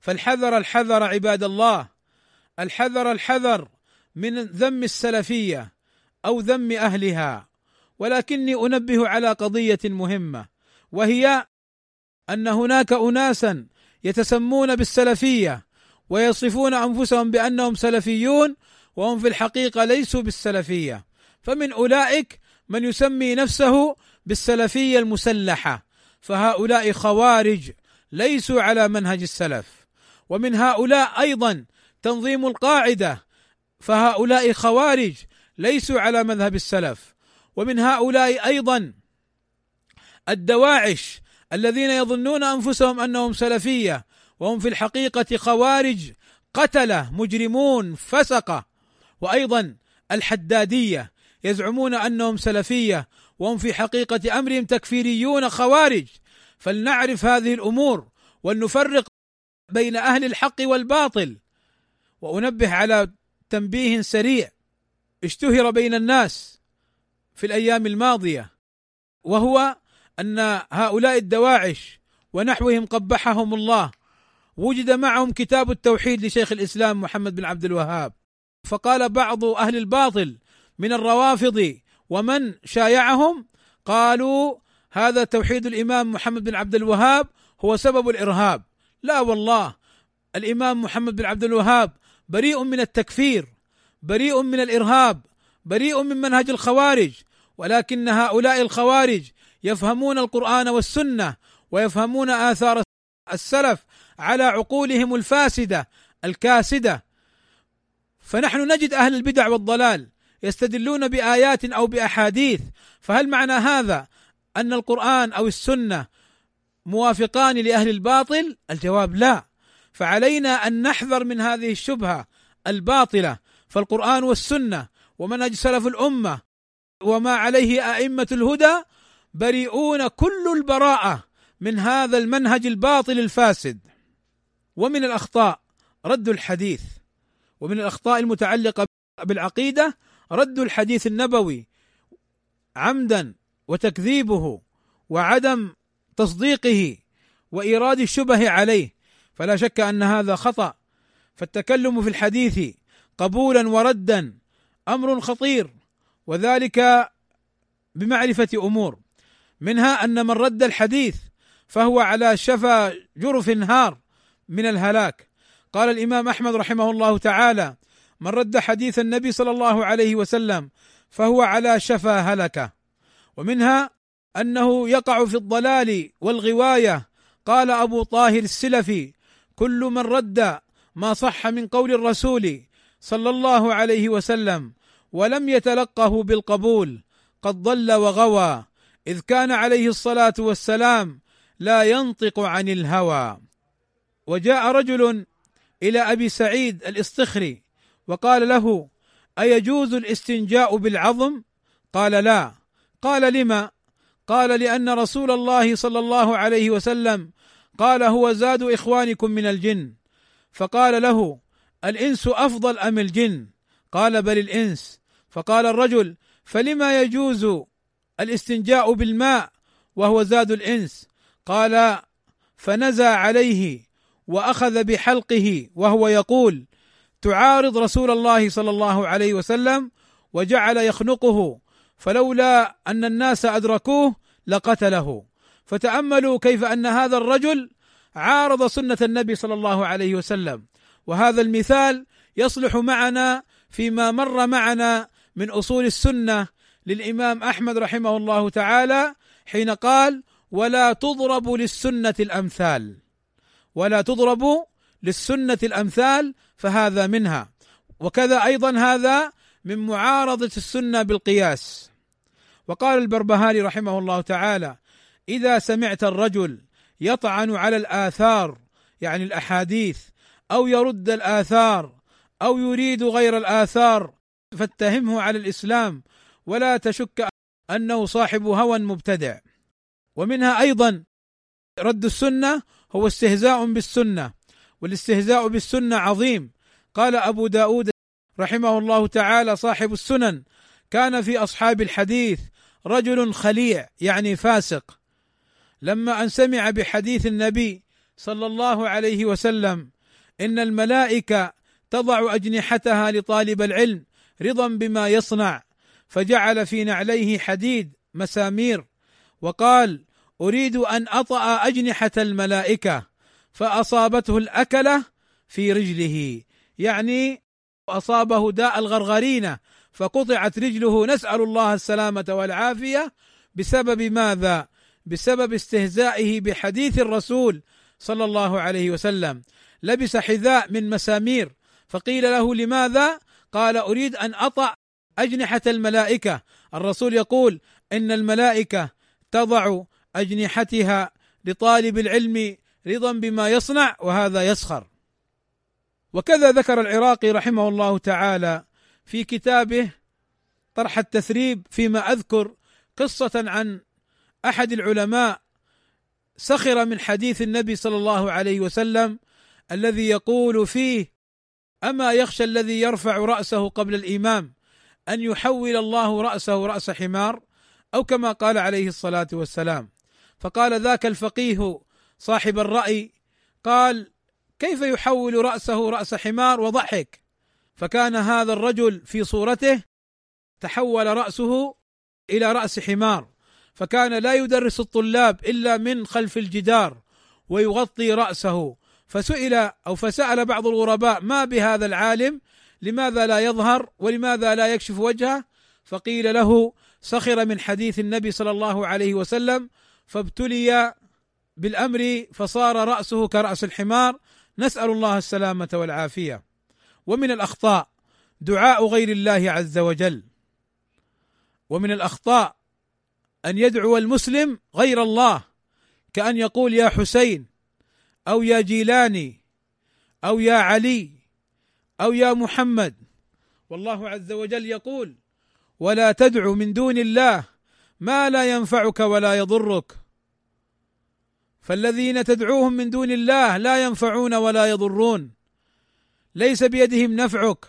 فالحذر الحذر عباد الله الحذر الحذر من ذم السلفية أو ذم أهلها. ولكني أنبه على قضية مهمة وهي أن هناك اناسا يتسمون بالسلفية ويصفون أنفسهم بأنهم سلفيون وهم في الحقيقة ليسوا بالسلفية. فمن أولئك من يسمي نفسه بالسلفية المسلحة. فهؤلاء خوارج ليسوا على منهج السلف. ومن هؤلاء أيضا تنظيم القاعدة. فهؤلاء خوارج ليسوا على مذهب السلف. ومن هؤلاء أيضا الدواعش الذين يظنون أنفسهم أنهم سلفية. وهم في الحقيقة خوارج قتلة مجرمون فسقة. وأيضا الحدادية يزعمون أنهم سلفية وهم في حقيقة أمرهم تكفيريون خوارج. فلنعرف هذه الأمور ولنفرق بين أهل الحق والباطل. وأنبه على تنبيه سريع اشتهر بين الناس في الأيام الماضية وهو أن هؤلاء الدواعش ونحوهم قبحهم الله وجد معهم كتاب التوحيد لشيخ الإسلام محمد بن عبد الوهاب. فقال بعض أهل الباطل من الروافض ومن شايعهم قالوا هذا توحيد الإمام محمد بن عبد الوهاب هو سبب الإرهاب. لا والله الإمام محمد بن عبد الوهاب بريء من التكفير بريء من الإرهاب بريء من منهج الخوارج ولكن هؤلاء الخوارج يفهمون القرآن والسنة ويفهمون آثار السلف على عقولهم الفاسدة الكاسدة. فنحن نجد أهل البدع والضلال يستدلون بآيات أو بأحاديث. فهل معنى هذا أن القرآن أو السنة موافقان لأهل الباطل؟ الجواب لا. فعلينا أن نحذر من هذه الشبهة الباطلة. فالقرآن والسنة ومنهج سلف الأمة وما عليه أئمة الهدى بريئون كل البراءة من هذا المنهج الباطل الفاسد. ومن الأخطاء رد الحديث. ومن الأخطاء المتعلقة بالعقيدة رد الحديث النبوي عمدا وتكذيبه وعدم تصديقه وإيراد الشبه عليه فلا شك أن هذا خطأ. فالتكلم في الحديث قبولا وردا أمر خطير وذلك بمعرفة أمور. منها أن من رد الحديث فهو على شفا جرف هار من الهلاك. قال الإمام أحمد رحمه الله تعالى من رد حديث النبي صلى الله عليه وسلم فهو على شفا هلكة. ومنها أنه يقع في الضلال والغواية. قال أبو طاهر السلفي كل من رد ما صح من قول الرسول صلى الله عليه وسلم ولم يتلقه بالقبول قد ضل وغوى. إذ كان عليه الصلاة والسلام لا ينطق عن الهوى. وجاء رجل إلى أبي سعيد الاستخري وقال له أيجوز الاستنجاء بالعظم؟ قال لا. قال لما؟ قال لأن رسول الله صلى الله عليه وسلم قال هو زاد إخوانكم من الجن. فقال له الإنس أفضل أم الجن؟ قال بل الإنس. فقال الرجل فلما يجوز الاستنجاء بالماء وهو زاد الإنس؟ قال فنزى عليه. وأخذ بحلقه وهو يقول تعارض رسول الله صلى الله عليه وسلم وجعل يخنقه فلولا أن الناس أدركوه لقتله. فتأملوا كيف أن هذا الرجل عارض سنة النبي صلى الله عليه وسلم. وهذا المثال يصلح معنا فيما مر معنا من أصول السنة للإمام أحمد رحمه الله تعالى حين قال ولا تضرب للسنة الأمثال ولا تضرب للسنة الأمثال فهذا منها. وكذا أيضا هذا من معارضة السنة بالقياس. وقال البربهاري رحمه الله تعالى إذا سمعت الرجل يطعن على الآثار يعني الأحاديث أو يرد الآثار أو يريد غير الآثار فاتهمه على الإسلام ولا تشك أنه صاحب هوى مبتدع. ومنها أيضا رد السنة هو استهزاء بالسنة والاستهزاء بالسنة عظيم. قال أبو داود رحمه الله تعالى صاحب السنن كان في أصحاب الحديث رجل خليع يعني فاسق. لما أن سمع بحديث النبي صلى الله عليه وسلم إن الملائكة تضع أجنحتها لطالب العلم رضا بما يصنع فجعل في نعليه حديد مسامير وقال أريد أن أطأ أجنحة الملائكة فأصابته الأكلة في رجله. يعني أصابه داء الغرغرينة فقطعت رجله. نسأل الله السلامة والعافية. بسبب ماذا؟ بسبب استهزائه بحديث الرسول صلى الله عليه وسلم. لبس حذاء من مسامير فقيل له لماذا؟ قال أريد أن أطأ أجنحة الملائكة. الرسول يقول إن الملائكة تضع أجنحتها لطالب العلم رضا بما يصنع وهذا يسخر. وكذا ذكر العراقي رحمه الله تعالى في كتابه طرح التثريب فيما أذكر قصة عن أحد العلماء سخر من حديث النبي صلى الله عليه وسلم الذي يقول فيه أما يخشى الذي يرفع رأسه قبل الإمام أن يحول الله رأسه رأس حمار أو كما قال عليه الصلاة والسلام. فقال ذاك الفقيه صاحب الرأي قال كيف يحول رأسه رأس حمار وضحك؟ فكان هذا الرجل في صورته تحول رأسه إلى رأس حمار فكان لا يدرس الطلاب إلا من خلف الجدار ويغطي رأسه. فسئل أو فسأل بعض الغرباء ما بهذا العالم؟ لماذا لا يظهر ولماذا لا يكشف وجهه؟ فقيل له سخر من حديث النبي صلى الله عليه وسلم فابتلي بالأمر فصار رأسه كرأس الحمار. نسأل الله السلامة والعافية. ومن الأخطاء دعاء غير الله عز وجل. ومن الأخطاء أن يدعو المسلم غير الله كأن يقول يا حسين أو يا جيلاني أو يا علي أو يا محمد. والله عز وجل يقول ولا تدع من دون الله ما لا ينفعك ولا يضرك. فالذين تدعوهم من دون الله لا ينفعون ولا يضرون. ليس بيدهم نفعك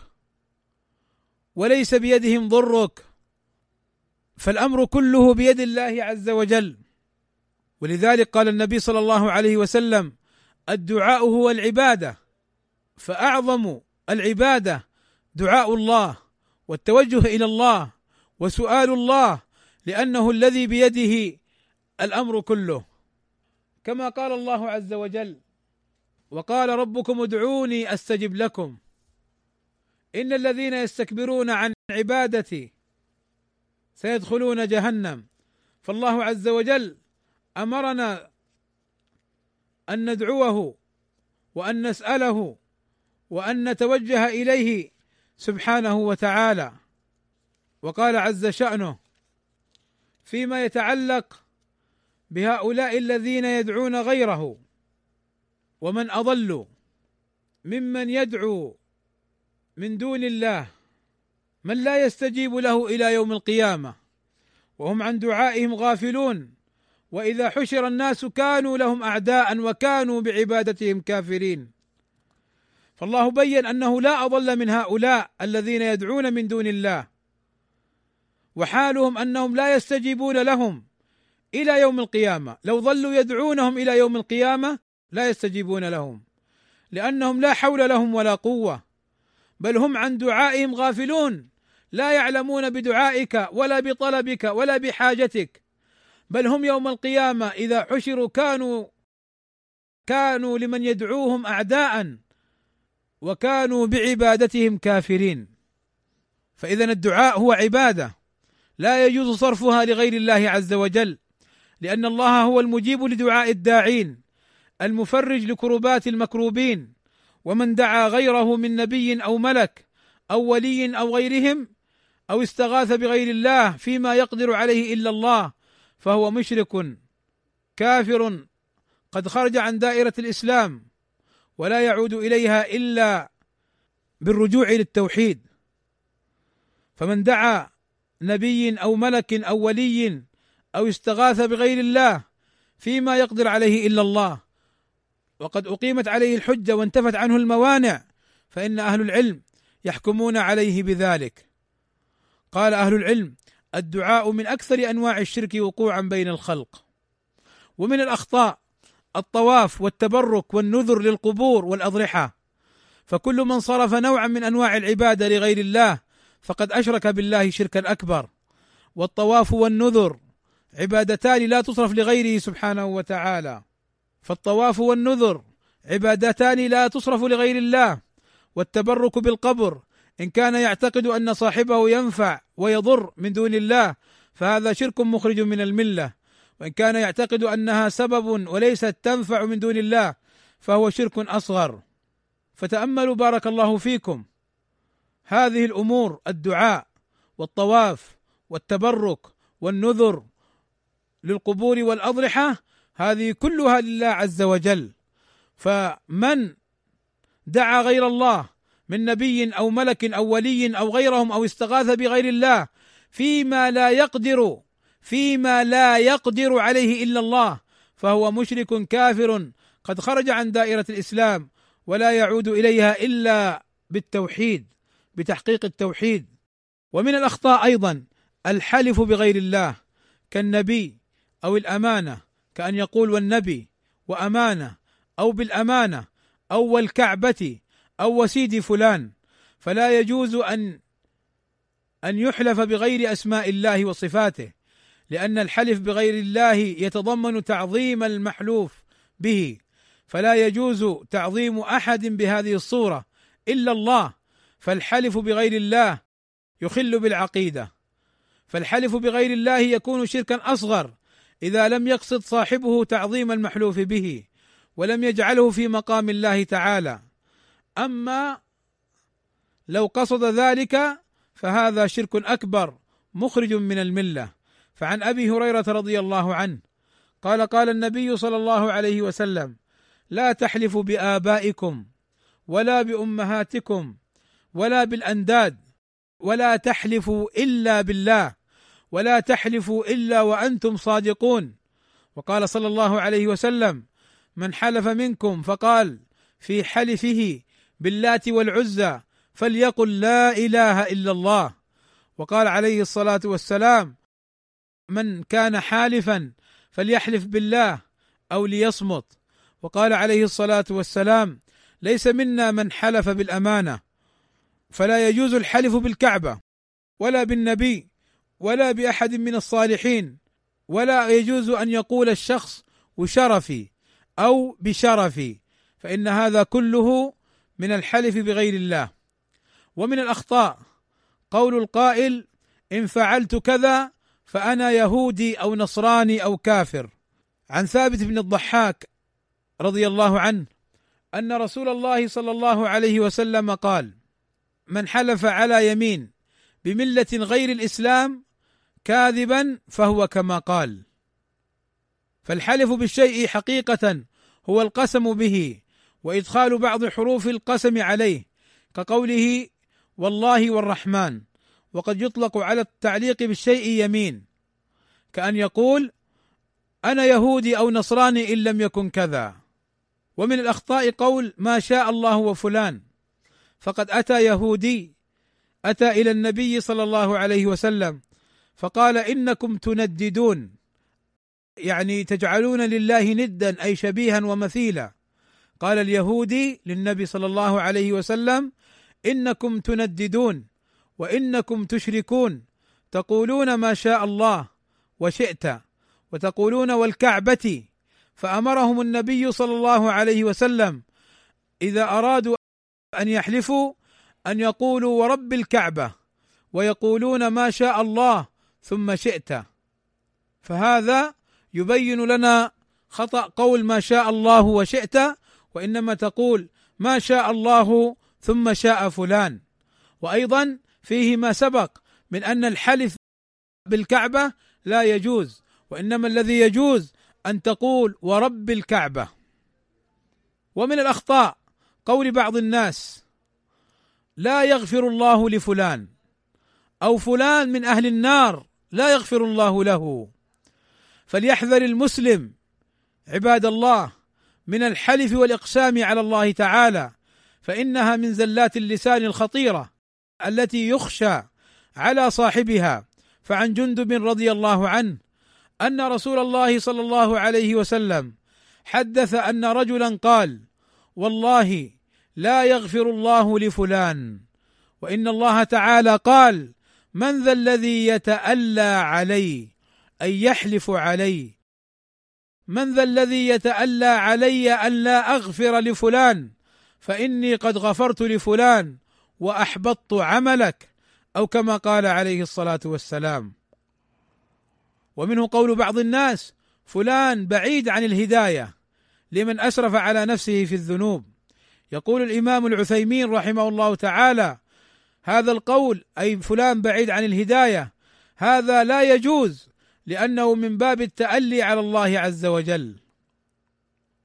وليس بيدهم ضرك. فالأمر كله بيد الله عز وجل. ولذلك قال النبي صلى الله عليه وسلم الدعاء هو العبادة فأعظم العبادة دعاء الله والتوجه إلى الله وسؤال الله لأنه الذي بيده الأمر كله. كما قال الله عز وجل وقال ربكم ادعوني أستجب لكم. إن الذين يستكبرون عن عبادتي سيدخلون جهنم. فالله عز وجل أمرنا أن ندعوه وأن نسأله وأن نتوجه إليه سبحانه وتعالى. وقال عز شأنه فيما يتعلق بهؤلاء الذين يدعون غيره ومن أضل ممن يدعو من دون الله من لا يستجيب له إلى يوم القيامة وهم عن دعائهم غافلون وإذا حشر الناس كانوا لهم أعداء وكانوا بعبادتهم كافرين. فالله بين أنه لا أضل من هؤلاء الذين يدعون من دون الله. وحالهم أنهم لا يستجيبون لهم إلى يوم القيامة. لو ظلوا يدعونهم إلى يوم القيامة لا يستجيبون لهم لأنهم لا حول لهم ولا قوة بل هم عن دعائهم غافلون. لا يعلمون بدعائك ولا بطلبك ولا بحاجتك بل هم يوم القيامة إذا حشروا كانوا كانوا لمن يدعوهم اعداء وكانوا بعبادتهم كافرين. فاذا الدعاء هو عبادة. لا يجوز صرفها لغير الله عز وجل لأن الله هو المجيب لدعاء الداعين المفرج لكربات المكروبين ومن دعا غيره من نبي أو ملك أو ولي أو غيرهم أو استغاث بغير الله فيما يقدر عليه إلا الله فهو مشرك كافر قد خرج عن دائرة الإسلام ولا يعود إليها إلا بالرجوع للتوحيد فمن دعا نبي أو ملك أو ولي أو استغاث بغير الله فيما يقدر عليه إلا الله. وقد أقيمت عليه الحجة وانتفت عنه الموانع فإن أهل العلم يحكمون عليه بذلك. قال أهل العلم الدعاء من أكثر أنواع الشرك وقوعا بين الخلق. ومن الأخطاء الطواف والتبرك والنذر للقبور والأضرحة. فكل من صرف نوعا من أنواع العبادة لغير الله فقد أشرك بالله شركا أكبر. والطواف والنذر عبادتان لا تصرف لغيره سبحانه وتعالى. فالطواف والنذر عبادتان لا تصرف لغير الله. والتبرك بالقبر إن كان يعتقد أن صاحبه ينفع ويضر من دون الله فهذا شرك مخرج من الملة. وإن كان يعتقد أنها سبب وليست تنفع من دون الله فهو شرك أصغر. فتأملوا بارك الله فيكم. هذه الأمور الدعاء والطواف والتبرك والنذر للقبور والاضرحه هذه كلها لله عز وجل. فمن دعا غير الله من نبي أو ملك أو ولي أو غيرهم أو استغاث بغير الله فيما لا يقدر فيما لا يقدر عليه إلا الله فهو مشرك كافر قد خرج عن دائرة الإسلام ولا يعود إليها إلا بالتوحيد. بتحقيق التوحيد. ومن الأخطاء أيضا الحلف بغير الله كالنبي أو الأمانة كأن يقول والنبي وأمانة أو بالأمانة أو والكعبة أو وسيد فلان. فلا يجوز أن أن يحلف بغير أسماء الله وصفاته لأن الحلف بغير الله يتضمن تعظيم المحلوف به. فلا يجوز تعظيم أحد بهذه الصورة إلا الله. فالحلف بغير الله يخل بالعقيدة. فالحلف بغير الله يكون شركا أصغر إذا لم يقصد صاحبه تعظيم المحلوف به ولم يجعله في مقام الله تعالى. أما لو قصد ذلك فهذا شرك أكبر مخرج من الملة. فعن أبي هريرة رضي الله عنه قال قال النبي صلى الله عليه وسلم لا تحلفوا بآبائكم ولا بأمهاتكم ولا بالأنداد ولا تحلفوا إلا بالله ولا تحلفوا إلا وأنتم صادقون. وقال صلى الله عليه وسلم من حلف منكم فقال في حلفه باللات والعزى فليقل لا إله إلا الله. وقال عليه الصلاة والسلام من كان حالفا فليحلف بالله أو ليصمت. وقال عليه الصلاة والسلام ليس منا من حلف بالأمانة فلا يجوز الحلف بالكعبة ولا بالنبي ولا بأحد من الصالحين ولا يجوز أن يقول الشخص وشرفي أو بشرفي فإن هذا كله من الحلف بغير الله. ومن الأخطاء قول القائل إن فعلت كذا فأنا يهودي أو نصراني أو كافر عن ثابت بن الضحاك رضي الله عنه أن رسول الله صلى الله عليه وسلم قال من حلف على يمين بملة غير الإسلام كاذبا فهو كما قال. فالحلف بالشيء حقيقة هو القسم به وإدخال بعض حروف القسم عليه كقوله والله والرحمن وقد يطلق على التعليق بالشيء يمين كأن يقول أنا يهودي أو نصراني إن لم يكن كذا. ومن الأخطاء قول ما شاء الله وفلان. فقد أتى يهودي أتى إلى النبي صلى الله عليه وسلم فقال إنكم تنددون يعني تجعلون لله ندا أي شبيها ومثيلا. قال اليهودي للنبي صلى الله عليه وسلم إنكم تنددون وإنكم تشركون تقولون ما شاء الله وشئت وتقولون والكعبة فأمرهم النبي صلى الله عليه وسلم إذا أرادوا أن يحلفوا أن يقولوا ورب الكعبة ويقولون ما شاء الله ثم شئت. فهذا يبين لنا خطأ قول ما شاء الله وشئت وإنما تقول ما شاء الله ثم شاء فلان. وأيضا فيه ما سبق من أن الحلف بالكعبة لا يجوز وإنما الذي يجوز أن تقول ورب الكعبة. ومن الأخطاء قول بعض الناس لا يغفر الله لفلان أو فلان من أهل النار لا يغفر الله له. فليحذر المسلم عباد الله من الحلف والإقسام على الله تعالى فإنها من زلات اللسان الخطيرة التي يخشى على صاحبها. فعن جندب رضي الله عنه أن رسول الله صلى الله عليه وسلم حدث أن رجلا قال والله لا يغفر الله لفلان. وإن الله تعالى قال من ذا الذي يتألى علي أي يحلف علي من ذا الذي يتألى علي أن لا أغفر لفلان؟ فإني قد غفرت لفلان وأحبطت عملك. أو كما قال عليه الصلاة والسلام. ومنه قول بعض الناس فلان بعيد عن الهداية لمن أسرف على نفسه في الذنوب. يقول الإمام العثيمين رحمه الله تعالى هذا القول أي فلان بعيد عن الهداية هذا لا يجوز لأنه من باب التألي على الله عز وجل.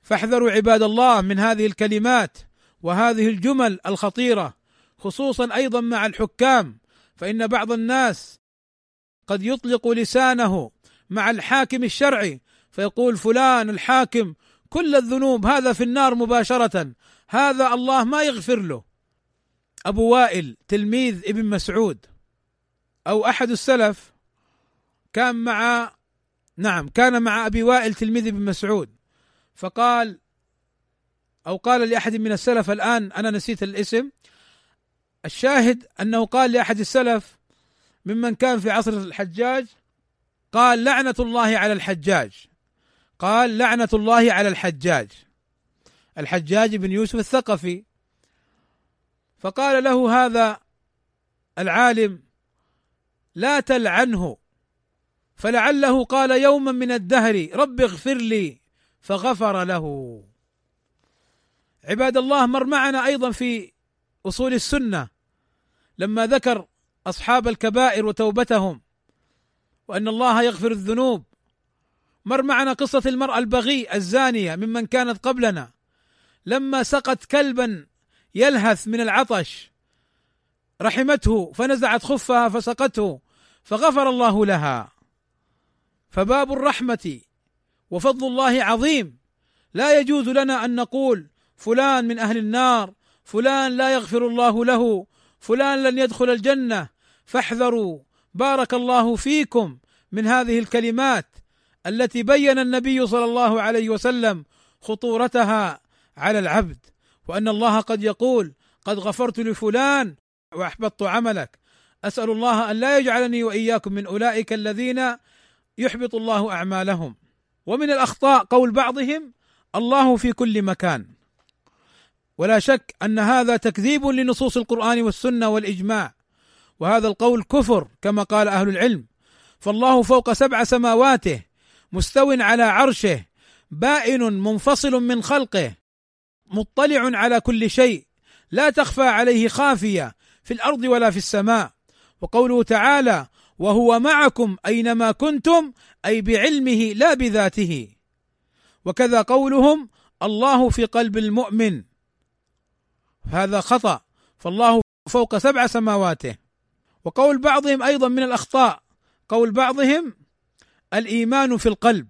فاحذروا عباد الله من هذه الكلمات وهذه الجمل الخطيرة خصوصا أيضا مع الحكام فإن بعض الناس قد يطلق لسانه مع الحاكم الشرعي فيقول فلان الحاكم كل الذنوب هذا في النار مباشرة. هذا الله ما يغفر له. أبو وائل تلميذ ابن مسعود أو أحد السلف كان مع نعم كان مع أبي وائل تلميذ ابن مسعود. فقال أو قال لأحد من السلف الآن أنا نسيت الاسم. الشاهد أنه قال لأحد السلف ممن كان في عصر الحجاج قال لعنة الله على الحجاج. قال لعنة الله على الحجاج. الحجاج بن يوسف الثقفي. فقال له هذا العالم لا تلعنه. فلعله قال يوما من الدهر رب اغفر لي. فغفر له. عباد الله مر معنا أيضا في أصول السنة. لما ذكر أصحاب الكبائر وتوبتهم وأن الله يغفر الذنوب مر معنا قصة المرأة البغي الزانية ممن كانت قبلنا. لما سقت كلبا يلهث من العطش رحمته فنزعت خفها فسقته فغفر الله لها. فباب الرحمة وفضل الله عظيم. لا يجوز لنا أن نقول فلان من أهل النار فلان لا يغفر الله له فلان لن يدخل الجنة. فاحذروا بارك الله فيكم من هذه الكلمات. التي بين النبي صلى الله عليه وسلم خطورتها على العبد وأن الله قد يقول قد غفرت لفلان وأحبطت عملك. أسأل الله أن لا يجعلني وإياكم من أولئك الذين يحبط الله أعمالهم. ومن الأخطاء قول بعضهم الله في كل مكان. ولا شك أن هذا تكذيب لنصوص القرآن والسنة والإجماع. وهذا القول كفر كما قال أهل العلم. فالله فوق سبع سماواته مستو على عرشه بائن منفصل من خلقه مطلع على كل شيء لا تخفى عليه خافية في الأرض ولا في السماء. وقوله تعالى وهو معكم أينما كنتم أي بعلمه لا بذاته وكذا قولهم الله في قلب المؤمن هذا خطأ فالله فوق سبع سماواته. وقول بعضهم أيضا من الأخطاء قول بعضهم الإيمان في القلب.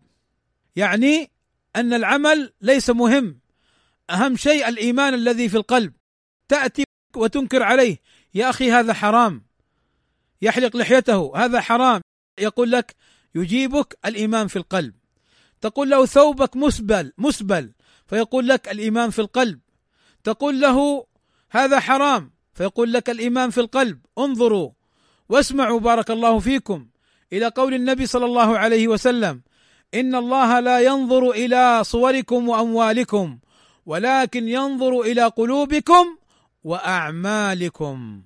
يعني أن العمل ليس مهم. أهم شيء الإيمان الذي في القلب. تأتي وتنكر عليه. يا أخي هذا حرام. يحلق لحيته. هذا حرام. يقول لك يجيبك الإيمان في القلب. تقول له ثوبك مسبل مسبل. فيقول لك الإيمان في القلب. تقول له هذا حرام. فيقول لك الإيمان في القلب. انظروا واسمعوا بارك الله فيكم. إلى قول النبي صلى الله عليه وسلم إن الله لا ينظر إلى صوركم وأموالكم ولكن ينظر إلى قلوبكم وأعمالكم.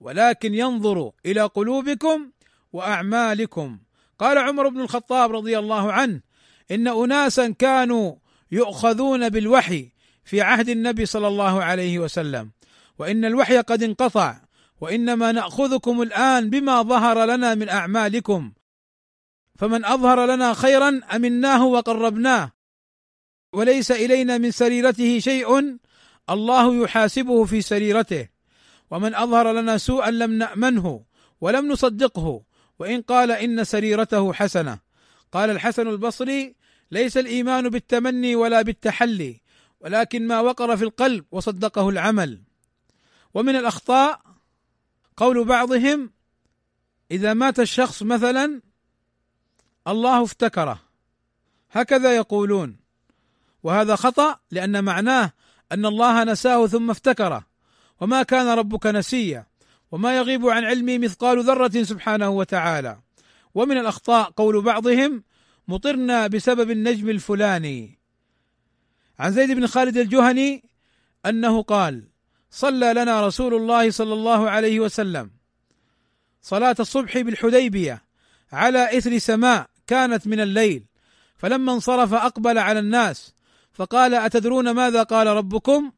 ولكن ينظر إلى قلوبكم وأعمالكم. قال عمر بن الخطاب رضي الله عنه إن أناسا كانوا يؤخذون بالوحي في عهد النبي صلى الله عليه وسلم وإن الوحي قد انقطع. وإنما نأخذكم الآن بما ظهر لنا من أعمالكم. فمن أظهر لنا خيرا أمناه وقربناه. وليس إلينا من سريرته شيء الله يحاسبه في سريرته. ومن أظهر لنا سوءا لم نأمنه ولم نصدقه. وإن قال إن سريرته حسنة. قال الحسن البصري ليس الإيمان بالتمني ولا بالتحلي ولكن ما وقر في القلب وصدقه العمل. ومن الأخطاء قول بعضهم إذا مات الشخص مثلا الله افتكره. هكذا يقولون. وهذا خطأ لأن معناه أن الله نساه ثم افتكره. وما كان ربك نسيا. وما يغيب عن علمه مثقال ذرة سبحانه وتعالى. ومن الأخطاء قول بعضهم مطرنا بسبب النجم الفلاني. عن زيد بن خالد الجهني أنه قال صلى لنا رسول الله صلى الله عليه وسلم. صلاة الصبح بالحديبية على إثر سماء كانت من الليل فلما انصرف أقبل على الناس فقال أتدرون ماذا قال ربكم؟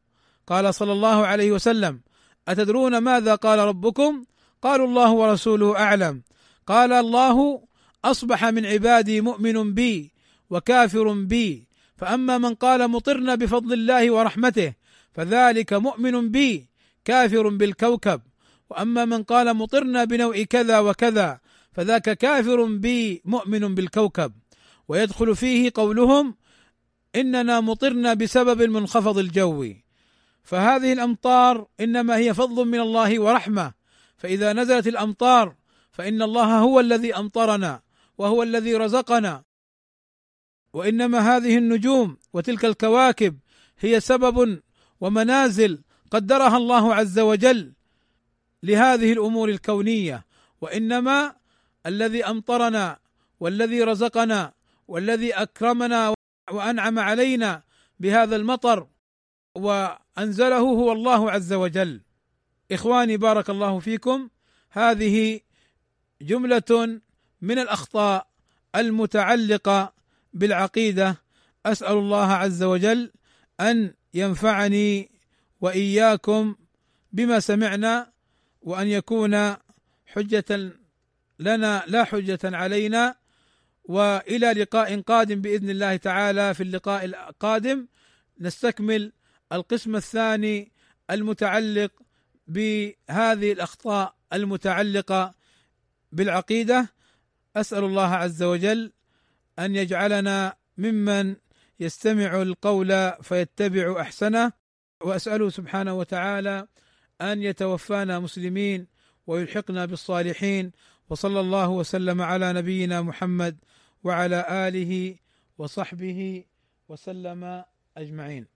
قال صلى الله عليه وسلم أتدرون ماذا قال ربكم؟ قالوا الله ورسوله أعلم. قال الله أصبح من عبادي مؤمن بي وكافر بي فأما من قال مطرنا بفضل الله ورحمته فذلك مؤمن بي كافر بالكوكب. وأما من قال مطرنا بنوع كذا وكذا فذاك كافر بي مؤمن بالكوكب. ويدخل فيه قولهم إننا مطرنا بسبب المنخفض الجوي. فهذه الأمطار إنما هي فضل من الله ورحمة. فإذا نزلت الأمطار فإن الله هو الذي أمطرنا وهو الذي رزقنا. وإنما هذه النجوم وتلك الكواكب هي سبب ومنازل قدرها الله عز وجل لهذه الأمور الكونية وإنما الذي أمطرنا والذي رزقنا والذي أكرمنا وأنعم علينا بهذا المطر وأنزله هو الله عز وجل. إخواني بارك الله فيكم. هذه جملة من الأخطاء المتعلقة بالعقيدة. أسأل الله عز وجل أن ينفعني وإياكم بما سمعنا وأن يكون حجة لنا لا حجة علينا. وإلى لقاء قادم بإذن الله تعالى في اللقاء القادم نستكمل القسم الثاني المتعلق بهذه الأخطاء المتعلقة بالعقيدة. أسأل الله عز وجل أن يجعلنا ممن يستمع القول فيتبع أحسنه وأسأله سبحانه وتعالى أن يتوفانا مسلمين ويلحقنا بالصالحين وصلى الله وسلم على نبينا محمد وعلى آله وصحبه وسلم أجمعين.